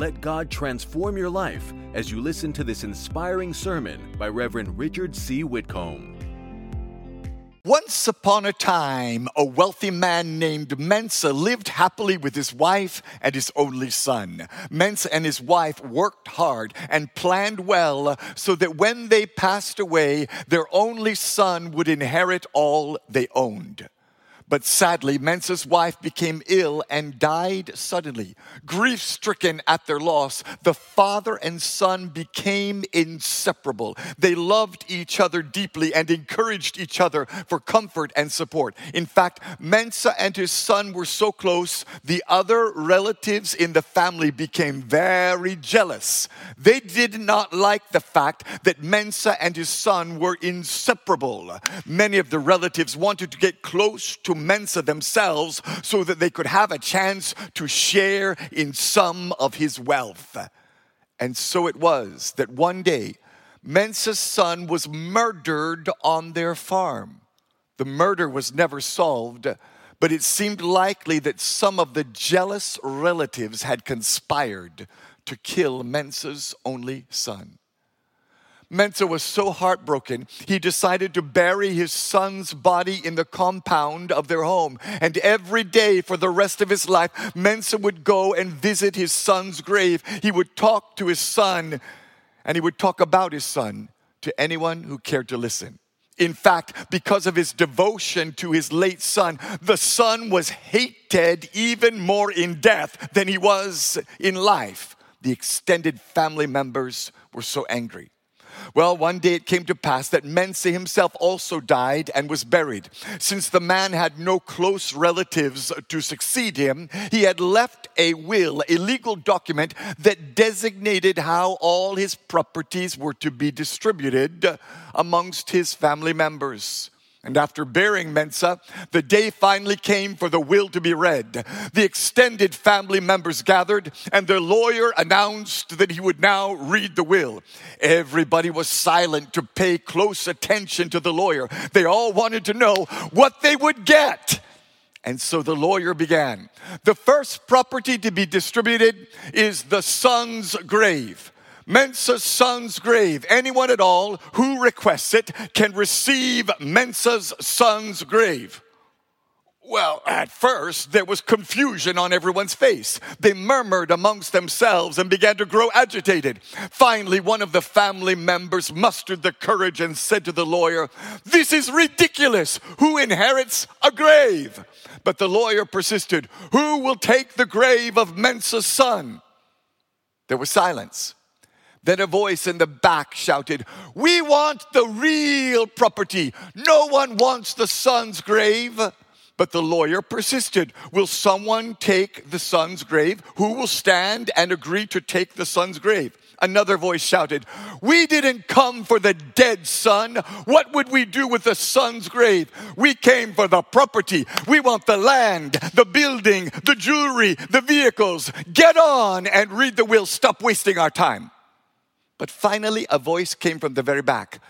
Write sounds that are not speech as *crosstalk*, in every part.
Let God transform your life as you listen to this inspiring sermon by Reverend Richard C. Whitcomb. Once upon a time, a wealthy man named Mensa lived happily with his wife and his only son. Mensa and his wife worked hard and planned well so that when they passed away, their only son would inherit all they owned. But sadly, Mensa's wife became ill and died suddenly. Grief stricken at their loss, the father and son became inseparable. They loved each other deeply and encouraged each other for comfort and support. In fact, Mensa and his son were so close, the other relatives in the family became very jealous. They did not like the fact that Mensa and his son were inseparable. Many of the relatives wanted to get close to Mensa themselves so that they could have a chance to share in some of his wealth. And so it was that one day, Mensa's son was murdered on their farm. The murder was never solved, but it seemed likely that some of the jealous relatives had conspired to kill Mensa's only son. Mensa was so heartbroken, he decided to bury his son's body in the compound of their home. And every day for the rest of his life, Mensa would go and visit his son's grave. He would talk to his son, and he would talk about his son to anyone who cared to listen. In fact, because of his devotion to his late son, the son was hated even more in death than he was in life. The extended family members were so angry. Well, one day it came to pass that Mensa himself also died and was buried. Since the man had no close relatives to succeed him, he had left a will, a legal document that designated how all his properties were to be distributed amongst his family members. And after burying Mensa, the day finally came for the will to be read. The extended family members gathered, and their lawyer announced that he would now read the will. Everybody was silent to pay close attention to the lawyer. They all wanted to know what they would get. And so the lawyer began. The first property to be distributed is the son's grave. Mensa's son's grave. Anyone at all who requests it can receive Mensa's son's grave. Well, at first, there was confusion on everyone's face. They murmured amongst themselves and began to grow agitated. Finally, one of the family members mustered the courage and said to the lawyer, This is ridiculous. Who inherits a grave? But the lawyer persisted, Who will take the grave of Mensa's son? There was silence. Then a voice in the back shouted, We want the real property. No one wants the son's grave. But the lawyer persisted. Will someone take the son's grave? Who will stand and agree to take the son's grave? Another voice shouted, We didn't come for the dead son. What would we do with the son's grave? We came for the property. We want the land, the building, the jewelry, the vehicles. Get on and read the will. Stop wasting our time. But finally, a voice came from the very back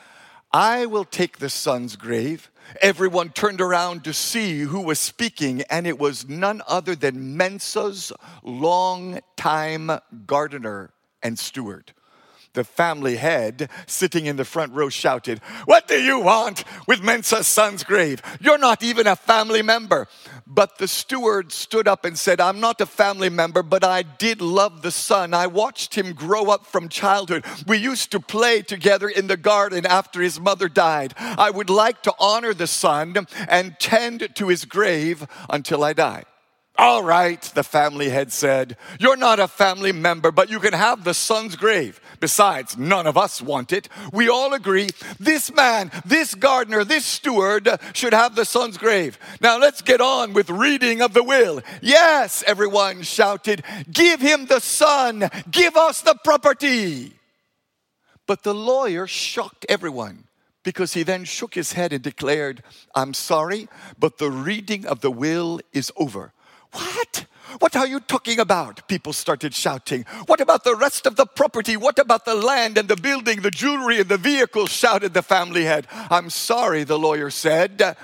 I will take the son's grave. Everyone turned around to see who was speaking, and it was none other than Mensa's long-time gardener and steward. The family head, sitting in the front row, shouted, What do you want with Mensa's son's grave? You're not even a family member. But the steward stood up and said, I'm not a family member, but I did love the son. I watched him grow up from childhood. We used to play together in the garden after his mother died. I would like to honor the son and tend to his grave until I die. All right, the family head said, You're not a family member, but you can have the son's grave. Besides, none of us want it. We all agree this man, this gardener, this steward should have the son's grave. Now let's get on with reading of the will. Yes, everyone shouted, Give him the son, give us the property. But the lawyer shocked everyone because he then shook his head and declared, I'm sorry, but the reading of the will is over. What? What are you talking about? People started shouting. What about the rest of the property? What about the land and the building, the jewelry and the vehicles? shouted the family head. I'm sorry, the lawyer said,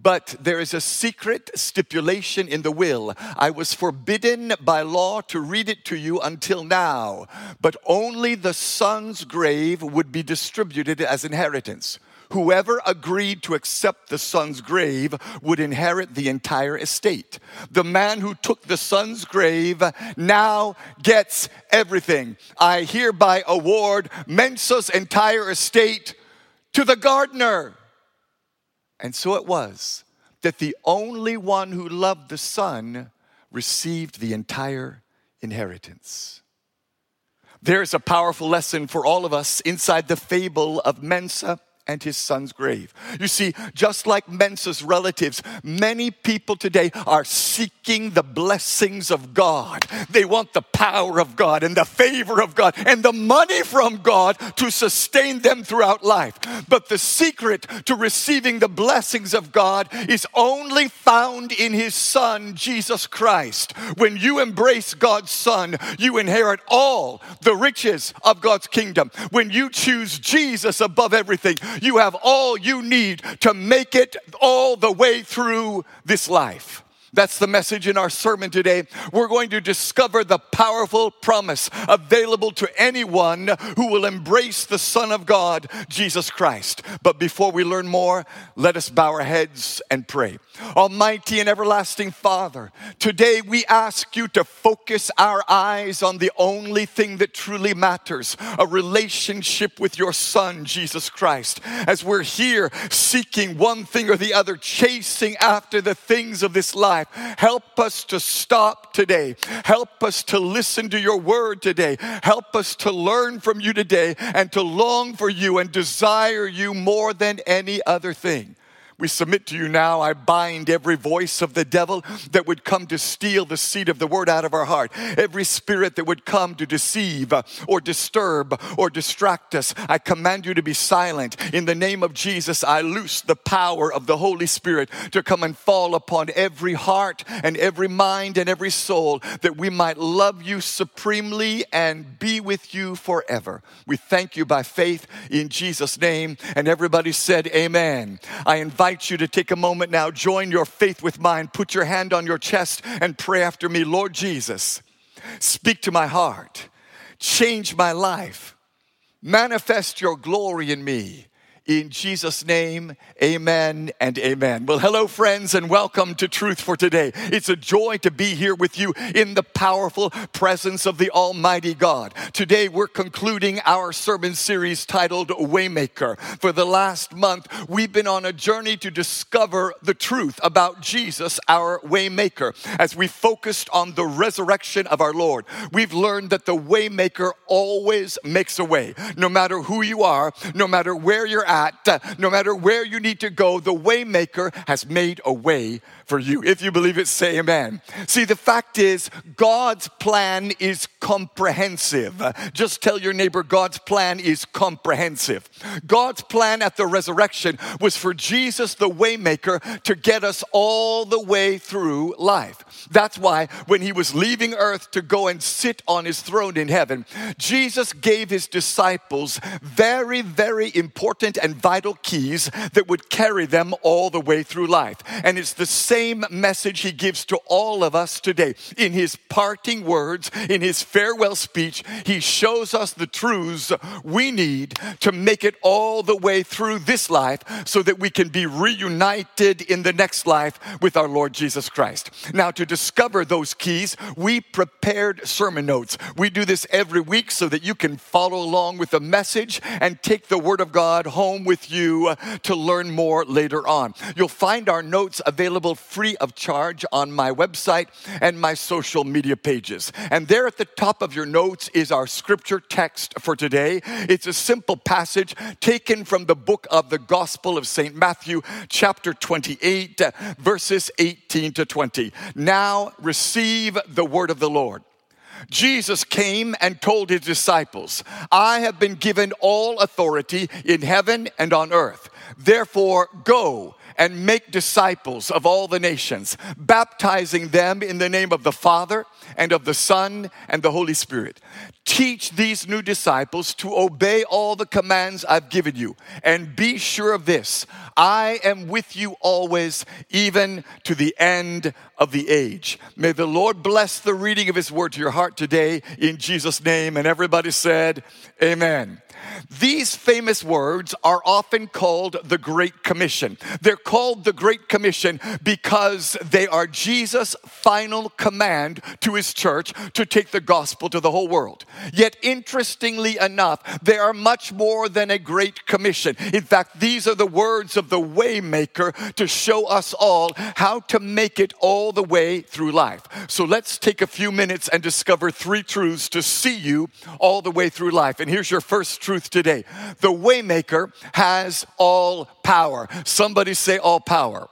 But there is a secret stipulation in the will. I was forbidden by law to read it to you until now, but only the son's grave would be distributed as inheritance. Whoever agreed to accept the son's grave would inherit the entire estate. The man who took the son's grave now gets everything. I hereby award Mensa's entire estate to the gardener. And so it was that the only one who loved the Son received the entire inheritance. There's a powerful lesson for all of us inside the fable of Mensa and his son's grave. You see, just like Mensa's relatives, many people today are seeking the blessings of God. They want the power of God and the favor of God and the money from God to sustain them throughout life. But the secret to receiving the blessings of God is only found in his son, Jesus Christ. When you embrace God's son, you inherit all the riches of God's kingdom. When you choose Jesus above everything, you have all you need to make it all the way through this life. That's the message in our sermon today. We're going to discover the powerful promise available to anyone who will embrace the Son of God, Jesus Christ. But before we learn more, let us bow our heads and pray. Almighty and everlasting Father, today we ask you to focus our eyes on the only thing that truly matters a relationship with your Son, Jesus Christ. As we're here seeking one thing or the other, chasing after the things of this life life. Help us to stop today. Help us to listen to your word today. Help us to learn from you today and to long for you and desire you more than any other thing. We submit to you now. I bind every voice of the devil that would come to steal the seed of the word out of our heart. Every spirit that would come to deceive uh, or disturb or distract us. I command you to be silent. In the name of Jesus, I loose the power of the Holy Spirit to come and fall upon every heart and every mind and every soul that we might love you supremely and be with you forever. We thank you by faith in Jesus' name. And everybody said, Amen. I invite invite you to take a moment now, join your faith with mine, put your hand on your chest, and pray after me Lord Jesus, speak to my heart, change my life, manifest your glory in me. In Jesus' name, amen and amen. Well, hello, friends, and welcome to Truth for Today. It's a joy to be here with you in the powerful presence of the Almighty God. Today, we're concluding our sermon series titled Waymaker. For the last month, we've been on a journey to discover the truth about Jesus, our Waymaker. As we focused on the resurrection of our Lord, we've learned that the Waymaker always makes a way. No matter who you are, no matter where you're at, at, uh, no matter where you need to go, the waymaker has made a way for you. If you believe it, say amen. See, the fact is, God's plan is comprehensive. Just tell your neighbor, God's plan is comprehensive. God's plan at the resurrection was for Jesus, the waymaker, to get us all the way through life. That's why when he was leaving earth to go and sit on his throne in heaven, Jesus gave his disciples very, very important and vital keys that would carry them all the way through life. And it's the same same message he gives to all of us today. In his parting words, in his farewell speech, he shows us the truths we need to make it all the way through this life so that we can be reunited in the next life with our Lord Jesus Christ. Now, to discover those keys, we prepared sermon notes. We do this every week so that you can follow along with the message and take the Word of God home with you to learn more later on. You'll find our notes available free of charge on my website and my social media pages. And there at the top of your notes is our scripture text for today. It's a simple passage taken from the book of the Gospel of St. Matthew, chapter 28, verses 18 to 20. Now receive the word of the Lord. Jesus came and told his disciples, I have been given all authority in heaven and on earth. Therefore, go and make disciples of all the nations, baptizing them in the name of the Father and of the Son and the Holy Spirit. Teach these new disciples to obey all the commands I've given you, and be sure of this I am with you always, even to the end of the age. May the Lord bless the reading of His word to your heart today in Jesus' name. And everybody said, Amen. These famous words are often called the Great Commission. They're called the Great Commission because they are Jesus' final command to his church to take the gospel to the whole world. Yet, interestingly enough, they are much more than a Great Commission. In fact, these are the words of the Waymaker to show us all how to make it all the way through life. So let's take a few minutes and discover three truths to see you all the way through life. And here's your first truth today the Waymaker has all power. Somebody say, all power.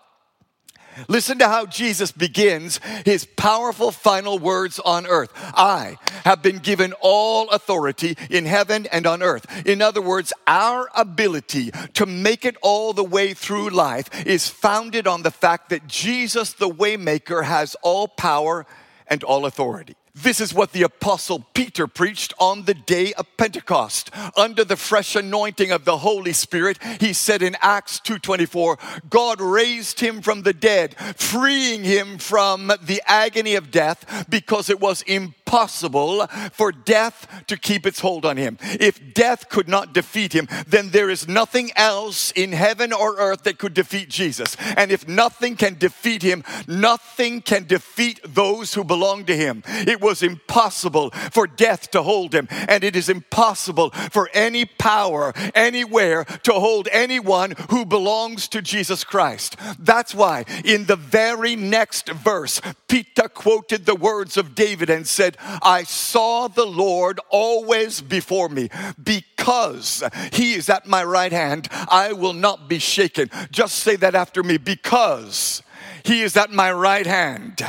Listen to how Jesus begins his powerful final words on earth. I have been given all authority in heaven and on earth. In other words, our ability to make it all the way through life is founded on the fact that Jesus, the Waymaker, has all power and all authority. This is what the apostle Peter preached on the day of Pentecost. Under the fresh anointing of the Holy Spirit, he said in Acts 2:24, God raised him from the dead, freeing him from the agony of death because it was impossible for death to keep its hold on him. If death could not defeat him, then there is nothing else in heaven or earth that could defeat Jesus. And if nothing can defeat him, nothing can defeat those who belong to him. It was impossible for death to hold him, and it is impossible for any power anywhere to hold anyone who belongs to Jesus Christ. That's why in the very next verse, Peter quoted the words of David and said, I saw the Lord always before me. Because he is at my right hand, I will not be shaken. Just say that after me. Because he is at my right hand.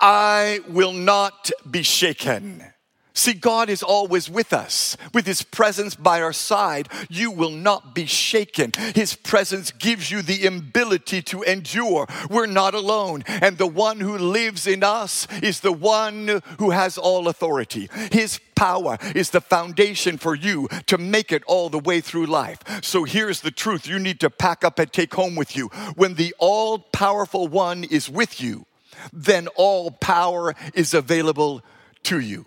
I will not be shaken. See, God is always with us. With His presence by our side, you will not be shaken. His presence gives you the ability to endure. We're not alone. And the one who lives in us is the one who has all authority. His power is the foundation for you to make it all the way through life. So here's the truth you need to pack up and take home with you. When the all powerful one is with you, then all power is available to you.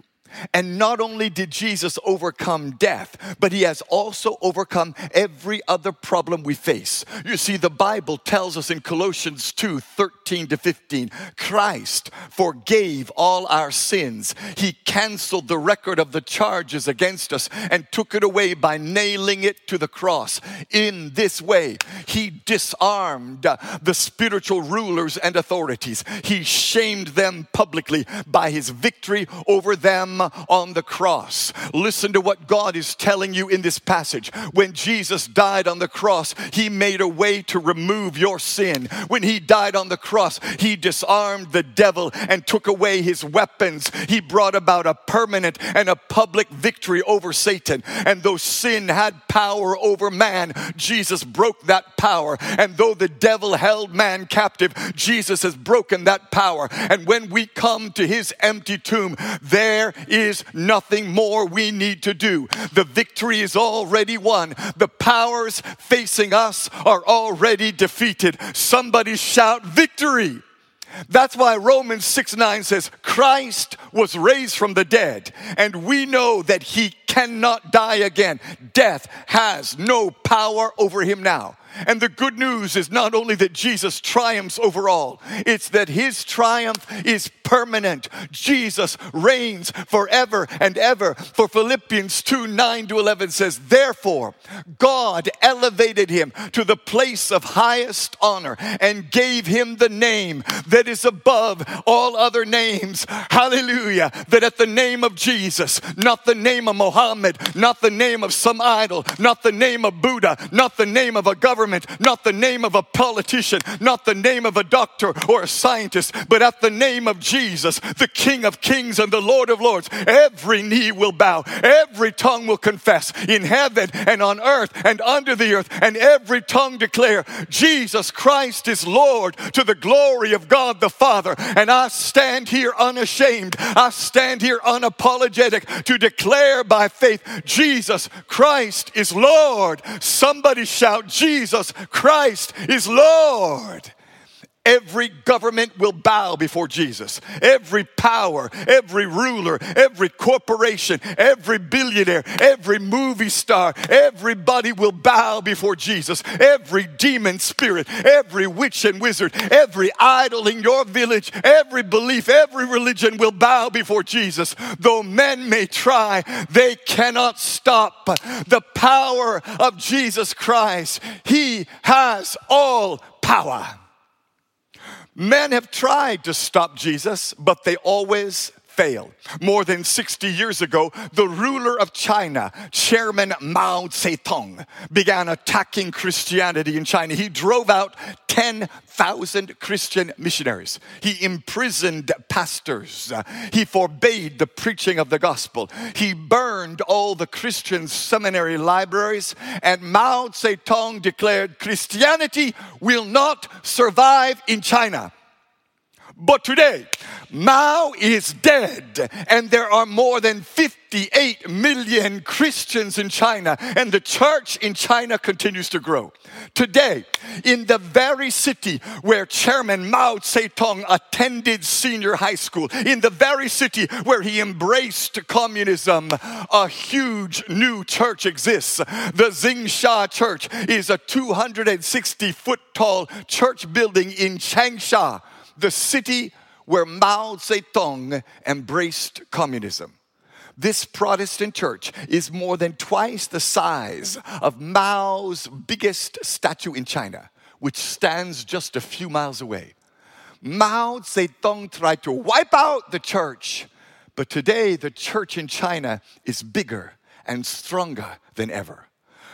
And not only did Jesus overcome death, but he has also overcome every other problem we face. You see, the Bible tells us in Colossians 2 13 to 15, Christ forgave all our sins. He canceled the record of the charges against us and took it away by nailing it to the cross. In this way, he disarmed uh, the spiritual rulers and authorities. He shamed them publicly by his victory over them on the cross. Listen to what God is telling you in this passage. When Jesus died on the cross, he made a way to remove your sin. When he died on the cross, he disarmed the devil and took away his weapons. He brought about a permanent and a public victory over Satan. And though sin had power over man, Jesus broke that power. And though the devil held man captive, Jesus has broken that power. And when we come to his empty tomb, there is nothing more we need to do. The victory is already won. The powers facing us are already defeated. Somebody shout victory. That's why Romans 6 9 says, Christ was raised from the dead, and we know that he cannot die again. Death has no power over him now. And the good news is not only that Jesus triumphs over all, it's that his triumph is permanent. Jesus reigns forever and ever. For Philippians 2 9 to 11 says, Therefore, God elevated him to the place of highest honor and gave him the name that is above all other names. Hallelujah. That at the name of Jesus, not the name of Mohammed, not the name of some idol, not the name of Buddha, not the name of a government government, not the name of a politician, not the name of a doctor or a scientist, but at the name of Jesus, the King of kings and the Lord of lords, every knee will bow, every tongue will confess in heaven and on earth and under the earth, and every tongue declare Jesus Christ is Lord to the glory of God the Father. And I stand here unashamed, I stand here unapologetic to declare by faith Jesus Christ is Lord. Somebody shout, Jesus Christ is Lord. Every government will bow before Jesus. Every power, every ruler, every corporation, every billionaire, every movie star, everybody will bow before Jesus. Every demon spirit, every witch and wizard, every idol in your village, every belief, every religion will bow before Jesus. Though men may try, they cannot stop the power of Jesus Christ. He has all power. Men have tried to stop Jesus, but they always More than 60 years ago, the ruler of China, Chairman Mao Zedong, began attacking Christianity in China. He drove out 10,000 Christian missionaries. He imprisoned pastors. He forbade the preaching of the gospel. He burned all the Christian seminary libraries. And Mao Zedong declared Christianity will not survive in China. But today, Mao is dead, and there are more than 58 million Christians in China, and the church in China continues to grow. Today, in the very city where Chairman Mao Zedong attended senior high school, in the very city where he embraced communism, a huge new church exists. The Xingsha Church is a 260 foot tall church building in Changsha the city where Mao Zedong embraced communism. This Protestant church is more than twice the size of Mao's biggest statue in China, which stands just a few miles away. Mao Zedong tried to wipe out the church, but today the church in China is bigger and stronger than ever.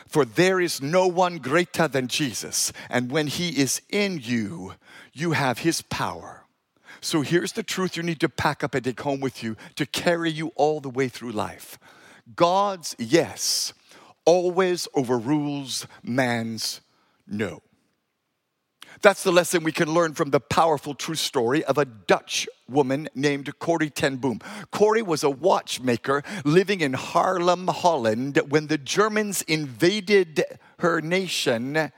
For there is no one greater than Jesus, and when he is in you, you have His power. So here's the truth you need to pack up and take home with you to carry you all the way through life God's yes always overrules man's no. That's the lesson we can learn from the powerful true story of a Dutch woman named Corrie ten Boom. Corrie was a watchmaker living in Haarlem, Holland, when the Germans invaded her nation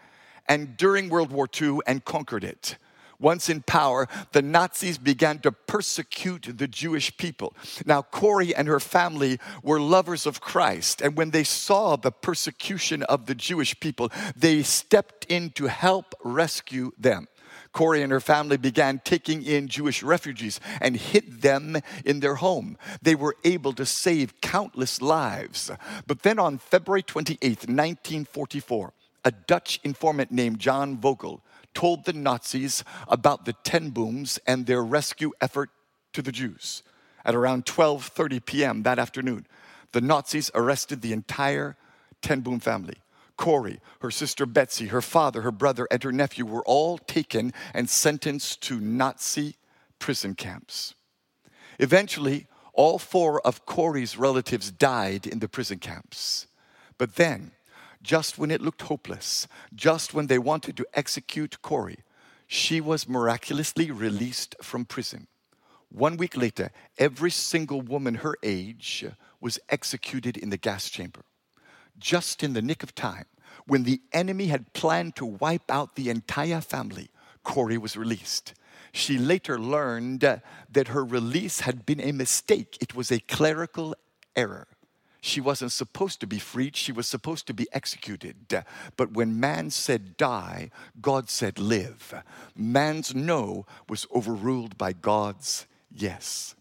and during World War II and conquered it. Once in power, the Nazis began to persecute the Jewish people. Now, Corrie and her family were lovers of Christ, and when they saw the persecution of the Jewish people, they stepped in to help rescue them. Corrie and her family began taking in Jewish refugees and hid them in their home. They were able to save countless lives. But then on February 28, 1944, a Dutch informant named John Vogel told the Nazis about the ten booms and their rescue effort to the Jews. At around 12:30 p.m. that afternoon, the Nazis arrested the entire ten boom family. Corrie, her sister Betsie, her father, her brother, and her nephew were all taken and sentenced to Nazi prison camps. Eventually, all four of Corrie's relatives died in the prison camps. But then, just when it looked hopeless, just when they wanted to execute Corrie, she was miraculously released from prison. One week later, every single woman her age was executed in the gas chamber. Just in the nick of time, when the enemy had planned to wipe out the entire family, Corrie was released. She later learned that her release had been a mistake, it was a clerical error. She wasn't supposed to be freed, she was supposed to be executed. But when man said die, God said live. Man's no was overruled by God's yes.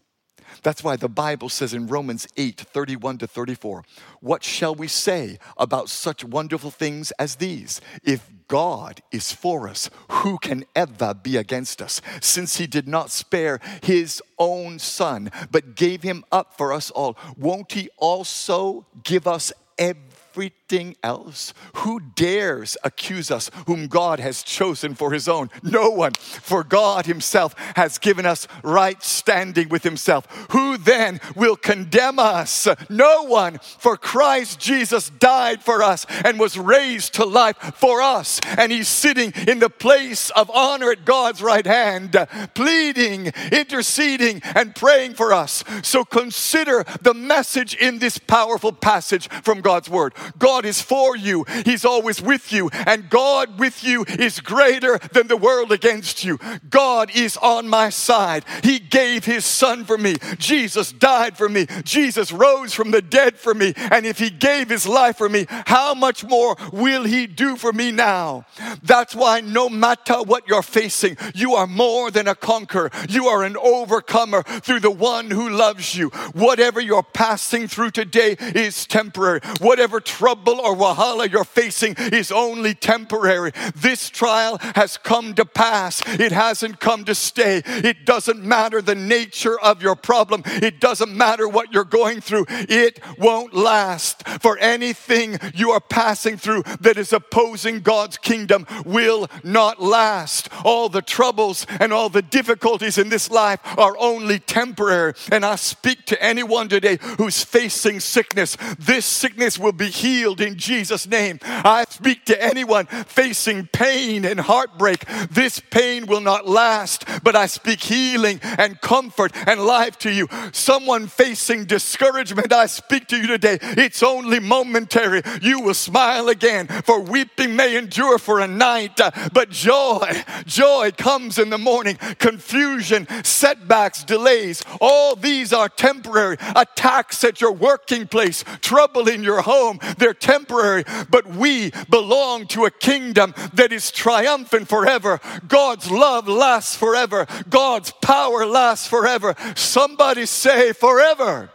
That's why the Bible says in Romans 8 31 to 34, What shall we say about such wonderful things as these? If God is for us, who can ever be against us? Since he did not spare his own son, but gave him up for us all, won't he also give us everything? Everything else? Who dares accuse us whom God has chosen for his own? No one, for God himself has given us right standing with himself. Who then will condemn us? No one, for Christ Jesus died for us and was raised to life for us. And he's sitting in the place of honor at God's right hand, pleading, interceding, and praying for us. So consider the message in this powerful passage from God's word. God is for you, He's always with you, and God with you is greater than the world against you. God is on my side. He gave His Son for me. Jesus died for me. Jesus rose from the dead for me. And if He gave His life for me, how much more will He do for me now? That's why no matter what you're facing, you are more than a conqueror. You are an overcomer through the one who loves you. Whatever you're passing through today is temporary. Whatever trouble or wahala you're facing is only temporary. This trial has come to pass, it hasn't come to stay. It doesn't matter the nature of your problem, it doesn't matter what you're going through, it won't last. For anything you are passing through that is opposing God's kingdom will not last. All the troubles and all the difficulties in this life are only temporary. And I speak to anyone today who's facing sickness. This sickness will be healed in Jesus' name. I speak to anyone facing pain and heartbreak. This pain will not last, but I speak healing and comfort and life to you. Someone facing discouragement, I speak to you today. It's only momentary. You will smile again, for weeping may endure for a night, uh, but joy, joy comes in the morning. Confusion, setbacks, delays, all these are temporary. Attacks at your working place, trouble in your home, they're temporary, but we belong to a kingdom that is triumphant forever. God's love lasts forever, God's power lasts forever. Somebody say, forever.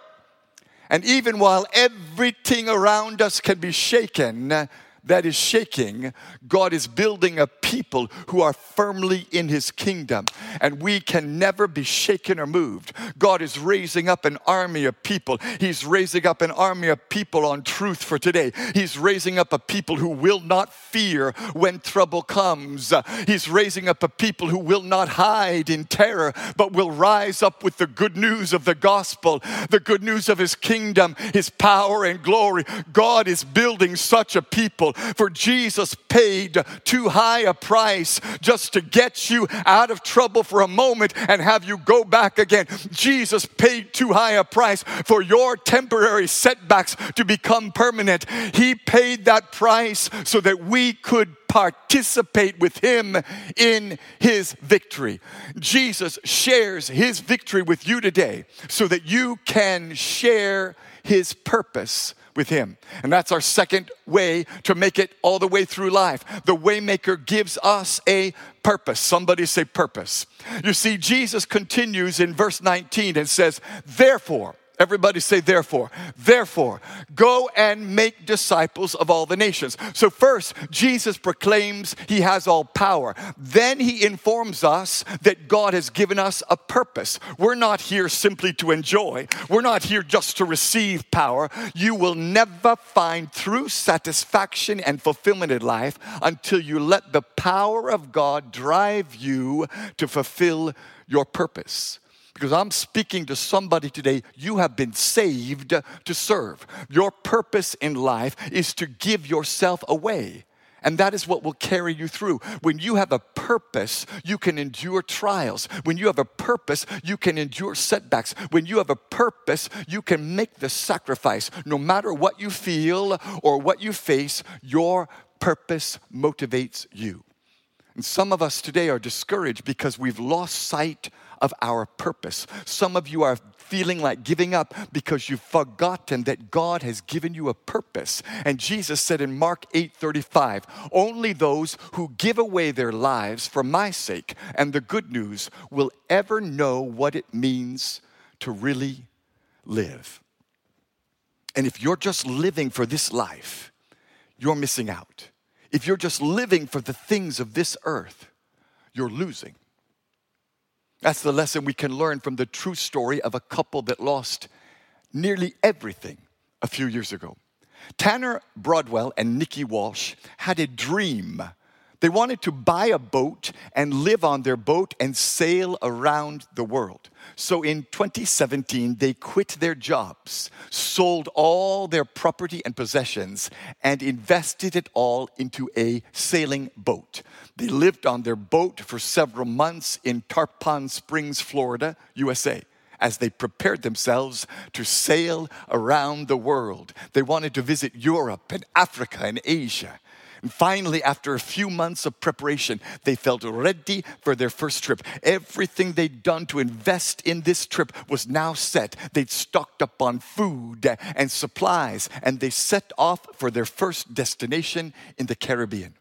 And even while everything around us can be shaken, that is shaking, God is building a people who are firmly in his kingdom, and we can never be shaken or moved. God is raising up an army of people. He's raising up an army of people on truth for today. He's raising up a people who will not fear when trouble comes. He's raising up a people who will not hide in terror, but will rise up with the good news of the gospel, the good news of his kingdom, his power and glory. God is building such a people for Jesus paid too high a price just to get you out of trouble for a moment and have you go back again. Jesus paid too high a price for your temporary setbacks to become permanent. He paid that price so that we could participate with him in his victory. Jesus shares his victory with you today so that you can share his purpose with him. And that's our second way to make it all the way through life. The waymaker gives us a purpose. Somebody say purpose. You see Jesus continues in verse 19 and says, "Therefore, Everybody say, therefore. Therefore, go and make disciples of all the nations. So, first, Jesus proclaims he has all power. Then he informs us that God has given us a purpose. We're not here simply to enjoy, we're not here just to receive power. You will never find true satisfaction and fulfillment in life until you let the power of God drive you to fulfill your purpose because I'm speaking to somebody today. You have been saved to serve. Your purpose in life is to give yourself away. And that is what will carry you through. When you have a purpose, you can endure trials. When you have a purpose, you can endure setbacks. When you have a purpose, you can make the sacrifice. No matter what you feel or what you face, your purpose motivates you. And some of us today are discouraged because we've lost sight of our purpose. Some of you are feeling like giving up because you've forgotten that God has given you a purpose. And Jesus said in Mark 8:35, "Only those who give away their lives for my sake and the good news will ever know what it means to really live." And if you're just living for this life, you're missing out. If you're just living for the things of this earth, you're losing. That's the lesson we can learn from the true story of a couple that lost nearly everything a few years ago. Tanner Broadwell and Nikki Walsh had a dream. They wanted to buy a boat and live on their boat and sail around the world. So in 2017, they quit their jobs, sold all their property and possessions, and invested it all into a sailing boat. They lived on their boat for several months in Tarpon Springs, Florida, USA as they prepared themselves to sail around the world. They wanted to visit Europe and Africa and Asia. And finally, after a few months of preparation, they felt ready for their first trip. Everything they'd done to invest in this trip was now set. They'd stocked up on food and supplies, and they set off for their first destination in the Caribbean.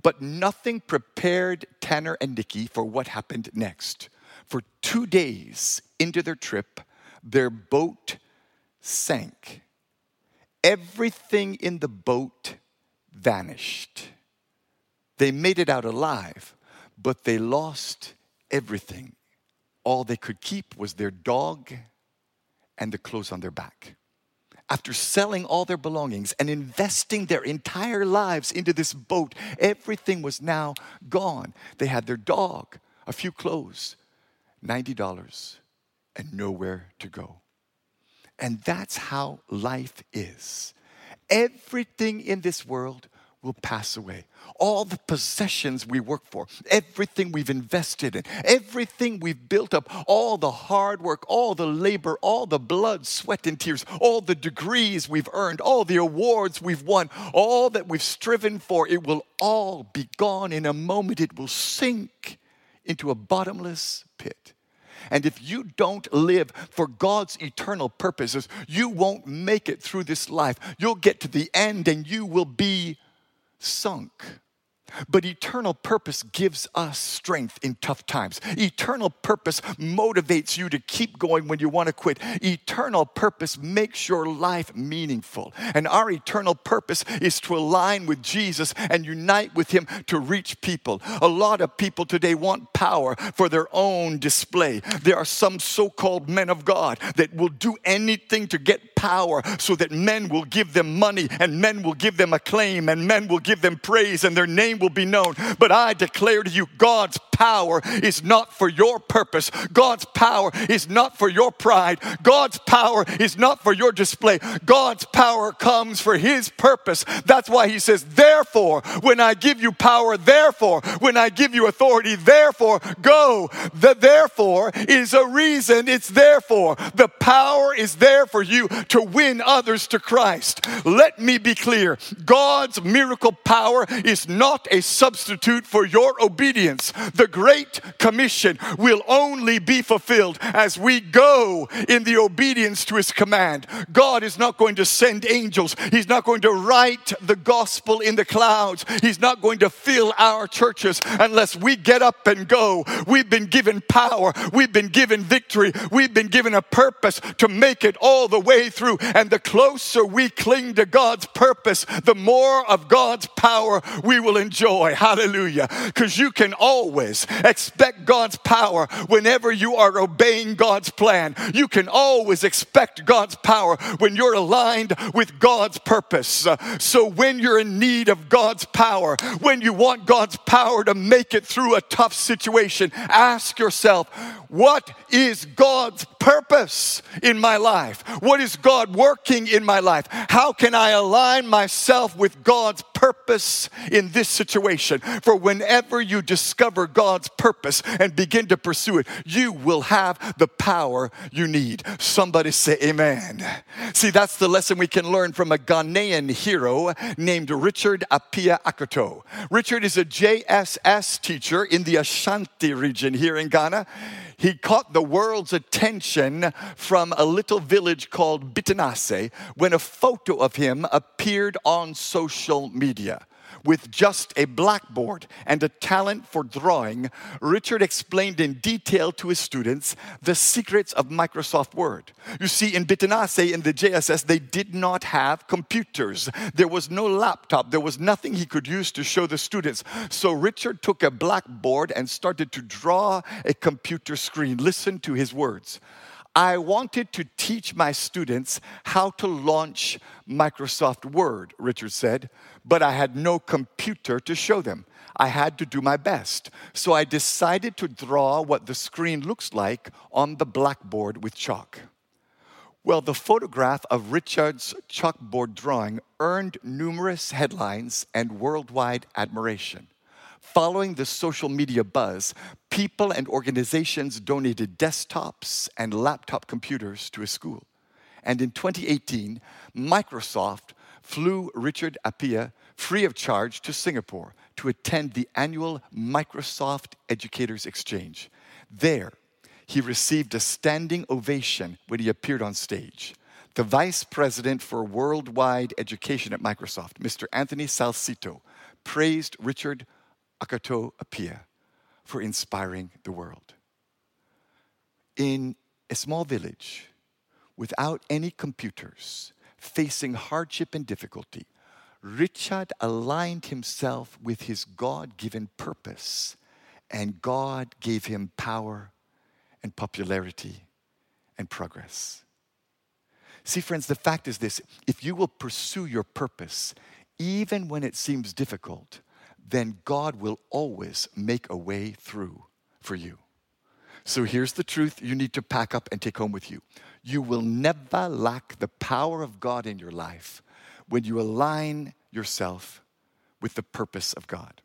But nothing prepared Tanner and Nikki for what happened next. For two days into their trip, their boat sank. Everything in the boat vanished. They made it out alive, but they lost everything. All they could keep was their dog and the clothes on their back. After selling all their belongings and investing their entire lives into this boat, everything was now gone. They had their dog, a few clothes, $90, and nowhere to go. And that's how life is. Everything in this world will pass away. All the possessions we work for, everything we've invested in, everything we've built up, all the hard work, all the labor, all the blood, sweat, and tears, all the degrees we've earned, all the awards we've won, all that we've striven for, it will all be gone in a moment. It will sink into a bottomless pit. And if you don't live for God's eternal purposes, you won't make it through this life. You'll get to the end and you will be sunk. But eternal purpose gives us strength in tough times. Eternal purpose motivates you to keep going when you want to quit. Eternal purpose makes your life meaningful. And our eternal purpose is to align with Jesus and unite with Him to reach people. A lot of people today want power for their own display. There are some so called men of God that will do anything to get power so that men will give them money and men will give them acclaim and men will give them praise and their name will be known. But I declare to you, God's power is not for your purpose. God's power is not for your pride. God's power is not for your display. God's power comes for His purpose. That's why He says, Therefore, when I give you power, therefore, when I give you authority, therefore, go. The therefore is a reason it's therefore. The power is there for you to win others to Christ. Let me be clear God's miracle power is not a substitute for your obedience. The Great Commission will only be fulfilled as we go in the obedience to His command. God is not going to send angels, He's not going to write the gospel in the clouds, He's not going to fill our churches unless we get up and go. We've been given power, we've been given victory, we've been given a purpose to make it all the way through. And the closer we cling to God's purpose, the more of God's power we will enjoy. Hallelujah. Because you can always expect God's power whenever you are obeying God's plan. You can always expect God's power when you're aligned with God's purpose. So when you're in need of God's power, when you want God's power to make it through a tough situation, ask yourself, what is God's purpose in my life? What is God working in my life? How can I align myself with God's purpose in this situation? For whenever you discover God's purpose and begin to pursue it, you will have the power you need. Somebody say amen. See, that's the lesson we can learn from a Ghanaian hero named Richard Appiah Akoto. Richard is a JSS teacher in the Ashanti region here in Ghana he caught the world's attention from a little village called Betenase when a photo of him appeared on social media. With just a blackboard and a talent for drawing, Richard explained in detail to his students the secrets of Microsoft Word. You see, in Betenase, in the JSS, they did not have computers. There was no laptop. There was nothing he could use to show the students. So Richard took a blackboard and started to draw a computer screen. Listen to his words. I wanted to teach my students how to launch Microsoft Word, Richard said, but I had no computer to show them. I had to do my best. So I decided to draw what the screen looks like on the blackboard with chalk. Well, the photograph of Richard's chalkboard drawing earned numerous headlines and worldwide admiration. Following the social media buzz, people and organizations donated desktops and laptop computers to a school. And in 2018, Microsoft flew Richard Appiah free of charge to Singapore to attend the annual Microsoft Educators Exchange. There, he received a standing ovation when he appeared on stage. The vice president for worldwide education at Microsoft, Mr. Anthony Salcito, praised Richard Akoto Appiah for inspiring the world. In a small village, without any computers, facing hardship and difficulty, Richard aligned himself with his God given purpose, and God gave him power and popularity and progress. See, friends, the fact is this if you will pursue your purpose, even when it seems difficult, then God will always make a way through for you. So here's the truth you need to pack up and take home with you. You will never lack the power of God in your life when you align yourself with the purpose of God.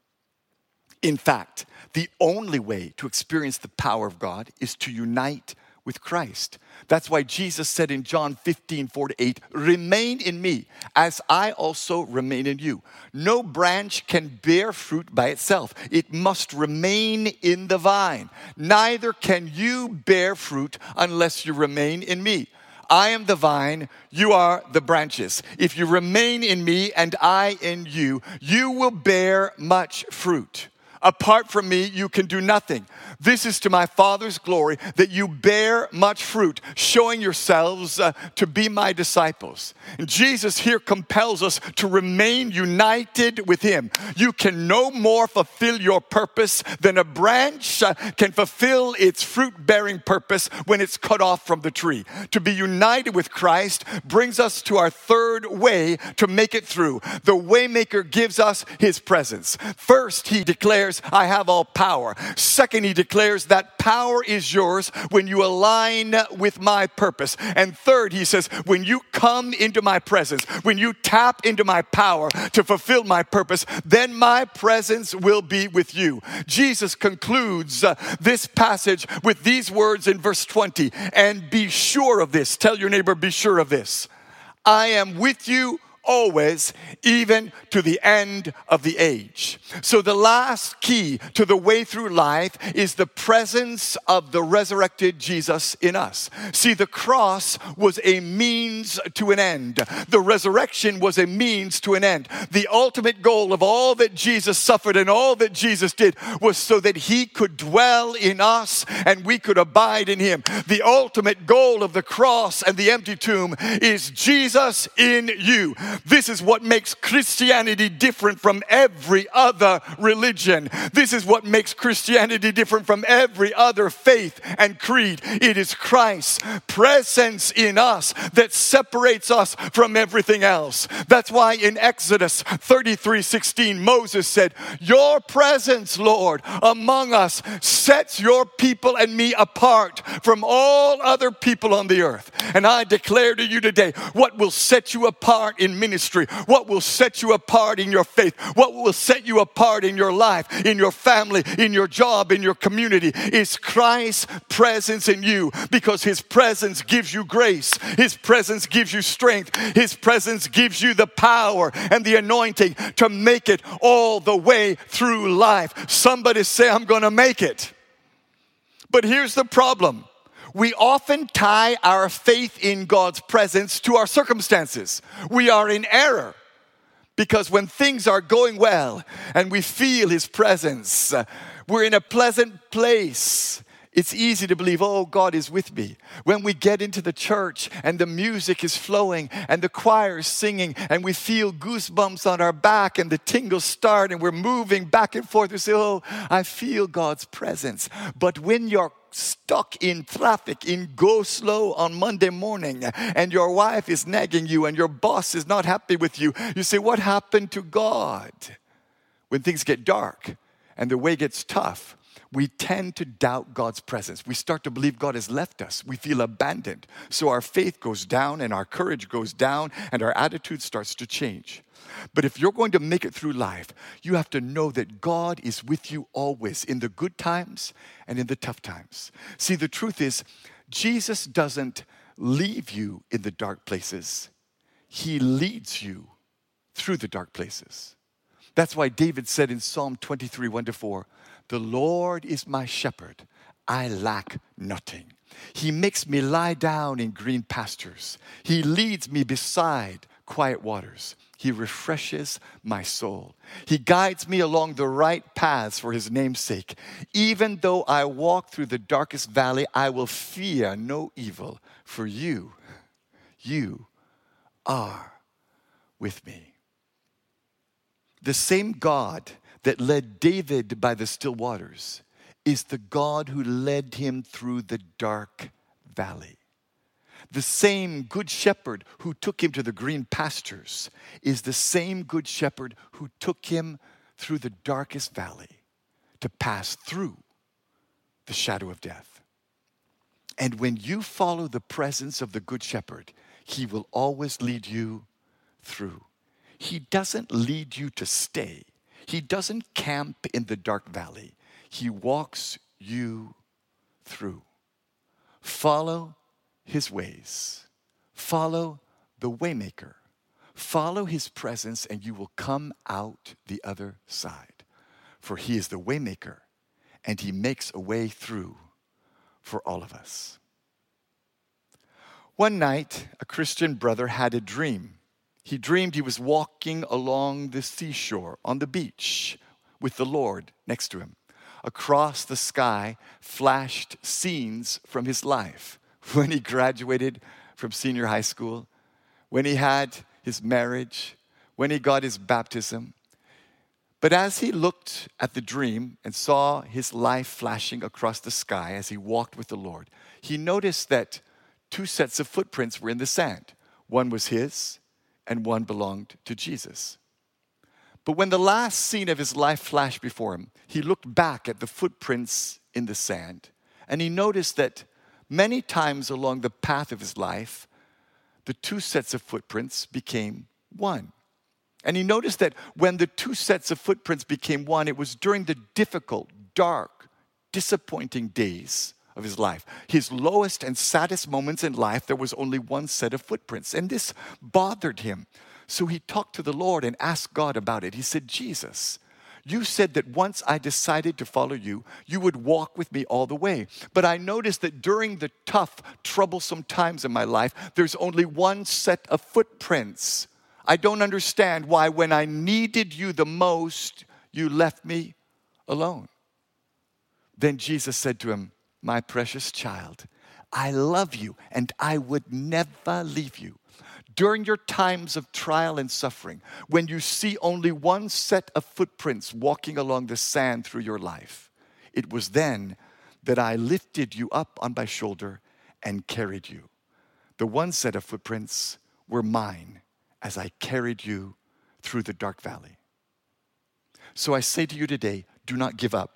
In fact, the only way to experience the power of God is to unite with Christ. That's why Jesus said in John 15, 4 to 8, Remain in me, as I also remain in you. No branch can bear fruit by itself, it must remain in the vine. Neither can you bear fruit unless you remain in me. I am the vine, you are the branches. If you remain in me and I in you, you will bear much fruit. Apart from me, you can do nothing. This is to my Father's glory that you bear much fruit, showing yourselves uh, to be my disciples. And Jesus here compels us to remain united with Him. You can no more fulfill your purpose than a branch uh, can fulfill its fruit bearing purpose when it's cut off from the tree. To be united with Christ brings us to our third way to make it through. The Waymaker gives us His presence. First, He declares, declares, I have all power. Second, he declares that power is yours when you align with my purpose. And third, he says, when you come into my presence, when you tap into my power to fulfill my purpose, then my presence will be with you. Jesus concludes uh, this passage with these words in verse 20 and be sure of this. Tell your neighbor, be sure of this. I am with you always, even to the end of the age. So, the last key to the way through life is the presence of the resurrected Jesus in us. See, the cross was a means to an end, the resurrection was a means to an end. The ultimate goal of all that Jesus suffered and all that Jesus did was so that he could dwell in us and we could abide in him. The ultimate goal of the cross and the empty tomb is Jesus in you. This is what makes Christianity different from every other religion. This is what makes Christianity different from every other faith and creed. It is Christ's presence in us that separates us from everything else. That's why in Exodus 33 16, Moses said, Your presence, Lord, among us sets your people and me apart from all other people on the earth. And I declare to you today what will set you apart in ministry, what will set you apart in your faith, what will set you apart in your life, in your family, in your job, in your community is Christ's presence in you because His presence gives you grace, His presence gives you strength, His presence gives you the power and the anointing to make it all the way through life. Somebody say, I'm going to make it. But here's the problem we often tie our faith in God's presence to our circumstances. We are in error because when things are going well and we feel His presence, we're in a pleasant place. It's easy to believe, oh, God is with me. When we get into the church and the music is flowing and the choir is singing and we feel goosebumps on our back and the tingles start and we're moving back and forth, we say, oh, I feel God's presence. But when your stuck in traffic in go slow on Monday morning and your wife is nagging you and your boss is not happy with you, you say, What happened to God? When things get dark and the way gets tough, we tend to doubt God's presence. We start to believe God has left us. We feel abandoned. So our faith goes down and our courage goes down and our attitude starts to change. But if you're going to make it through life, you have to know that God is with you always in the good times and in the tough times. See, the truth is, Jesus doesn't leave you in the dark places, He leads you through the dark places. That's why David said in Psalm 23 1 to 4, The Lord is my shepherd, I lack nothing. He makes me lie down in green pastures. He leads me beside quiet waters. He refreshes my soul. He guides me along the right paths for his name's sake. Even though I walk through the darkest valley, I will fear no evil, for you, you are with me. The same God that led David by the still waters is the God who led him through the dark valley. The same good shepherd who took him to the green pastures is the same good shepherd who took him through the darkest valley to pass through the shadow of death. And when you follow the presence of the good shepherd, he will always lead you through. He doesn't lead you to stay. He doesn't camp in the dark valley. He walks you through. Follow his ways. Follow the waymaker. Follow his presence and you will come out the other side. For he is the waymaker and he makes a way through for all of us. One night, a Christian brother had a dream. He dreamed he was walking along the seashore on the beach with the Lord next to him. Across the sky flashed scenes from his life *laughs* when he graduated from senior high school, when he had his marriage, when he got his baptism. But as he looked at the dream and saw his life flashing across the sky as he walked with the Lord, he noticed that two sets of footprints were in the sand. One was his, and one belonged to Jesus. But when the last scene of his life flashed before him, he looked back at the footprints in the sand, and he noticed that Many times along the path of his life, the two sets of footprints became one. And he noticed that when the two sets of footprints became one, it was during the difficult, dark, disappointing days of his life. His lowest and saddest moments in life, there was only one set of footprints. And this bothered him. So he talked to the Lord and asked God about it. He said, Jesus, you said that once I decided to follow you, you would walk with me all the way. But I noticed that during the tough, troublesome times in my life, there's only one set of footprints. I don't understand why, when I needed you the most, you left me alone. Then Jesus said to him, My precious child, I love you and I would never leave you during your times of trial and suffering, when you see only one set of footprints walking along the sand through your life, it was then that I lifted you up on my shoulder and carried you. The one set of footprints were mine as I carried you through the dark valley. So I say to you today do not give up.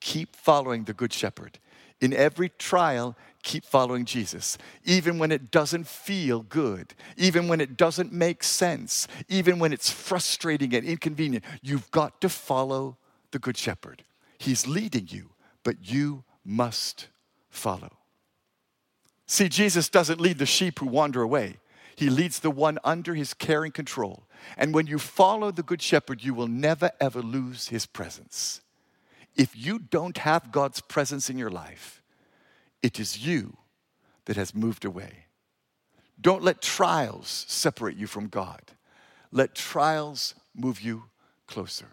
Keep following the Good Shepherd. In every trial, keep following Jesus, even when it doesn't feel good, even when it doesn't make sense, even when it's frustrating and inconvenient. You've got to follow the Good Shepherd. He's leading you, but you must follow. See, Jesus doesn't lead the sheep who wander away. He leads the one under his care and control. And when you follow the Good Shepherd, you will never ever lose his presence. If you don't have God's presence in your life, it is you that has moved away. Don't let trials separate you from God. Let trials move you closer.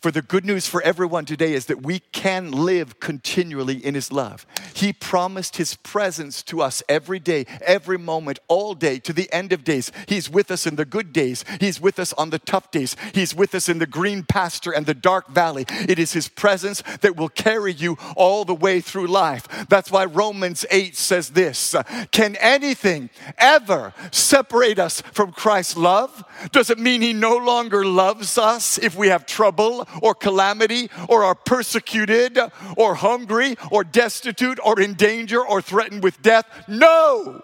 For the good news for everyone today is that we can live continually in His love. He promised His presence to us every day, every moment, all day, to the end of days. He's with us in the good days, He's with us on the tough days, He's with us in the green pasture and the dark valley. It is His presence that will carry you all the way through life. That's why Romans 8 says this uh, Can anything ever separate us from Christ's love? Does it mean He no longer loves us if we have trouble? Or calamity or are persecuted or hungry or destitute or in danger or threatened with death. No!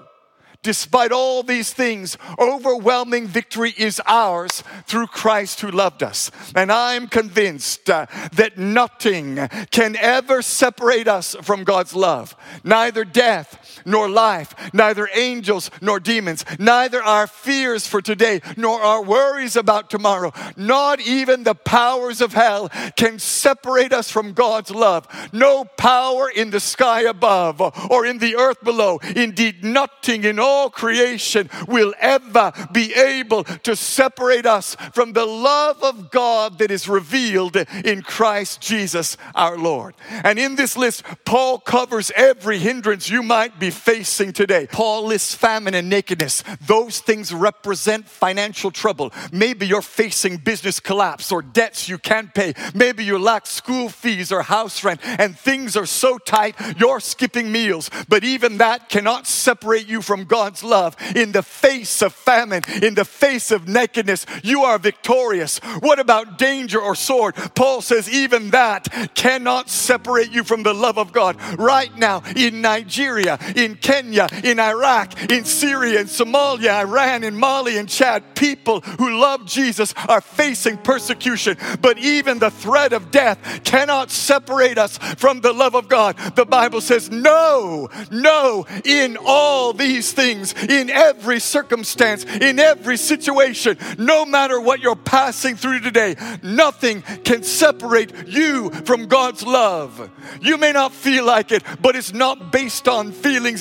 Despite all these things, overwhelming victory is ours through Christ who loved us. And I'm convinced uh, that nothing can ever separate us from God's love. Neither death nor life, neither angels nor demons, neither our fears for today nor our worries about tomorrow, not even the powers of hell can separate us from God's love. No power in the sky above or in the earth below, indeed, nothing in all creation will ever be able to separate us from the love of God that is revealed in Christ Jesus our Lord. And in this list, Paul covers every hindrance you might be facing today. Paul lists famine and nakedness. Those things represent financial trouble. Maybe you're facing business collapse or debts you can't pay. Maybe you lack school fees or house rent and things are so tight you're skipping meals. But even that cannot separate you from God's love in the face of famine, in the face of nakedness. You are victorious. What about danger or sword? Paul says, even that cannot separate you from the love of God. Right now, in Nigeria, in Kenya, in Iraq, in Syria, in Somalia, Iran, in Mali, and Chad, people who love Jesus are facing persecution. But even the threat of death cannot separate us from the love of God. The Bible says, no, no, in all these things in every circumstance, in every situation, no matter what you're passing through today, nothing can separate you from God's love. You may not feel like it, but it's not based on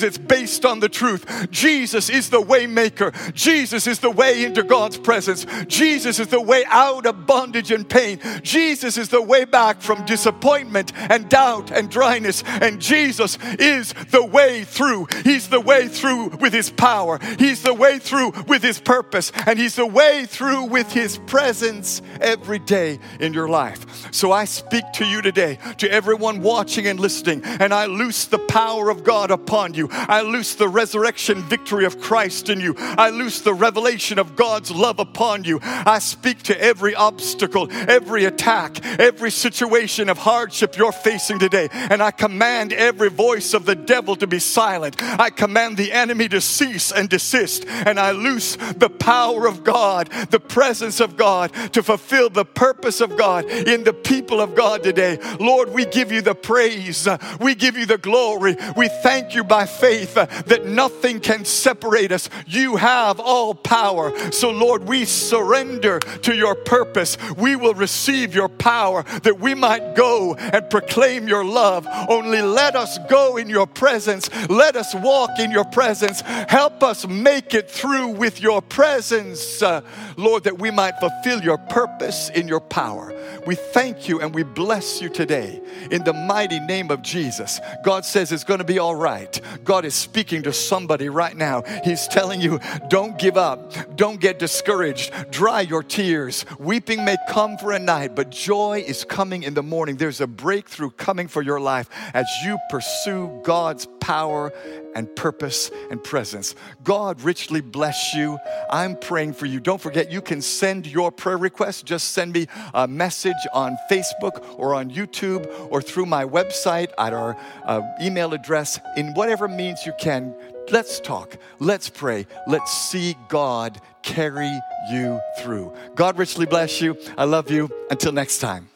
it's based on the truth. Jesus is the way maker. Jesus is the way into God's presence. Jesus is the way out of bondage and pain. Jesus is the way back from disappointment and doubt and dryness. And Jesus is the way through. He's the way through with his power. He's the way through with His purpose, and He's the way through with His presence every day in your life. So I speak to you today, to everyone watching and listening, and I loose the power of God upon you. I loose the resurrection victory of Christ in you. I loose the revelation of God's love upon you. I speak to every obstacle, every attack, every situation of hardship you're facing today, and I command every voice of the devil to be silent. I command the enemy to cease and desist. And I loose the power of God, the presence of God to fulfill the purpose of God in the people of God today. Lord, we give you the praise. We give you the glory. We thank you by faith that nothing can separate us. You have all power. So, Lord, we surrender to your purpose. We will receive your power that we might go and proclaim your love. Only let us go in your presence. Let us walk in your presence. Help us make it through with your presence, uh, Lord, that we might fulfill your purpose in your power. We thank you and we bless you today in the mighty name of Jesus. God says it's going to be all right. God is speaking to somebody right now. He's telling you, don't give up, don't get discouraged, dry your tears. Weeping may come for a night, but joy is coming in the morning. There's a breakthrough coming for your life as you pursue God's power and purpose and presence. God richly bless you. I'm praying for you. Don't forget, you can send your prayer request. Just send me a message on Facebook or on YouTube or through my website at our uh, email address in whatever means you can. Let's talk. Let's pray. Let's see God carry you through. God richly bless you. I love you. Until next time.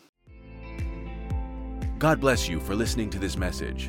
God bless you for listening to this message.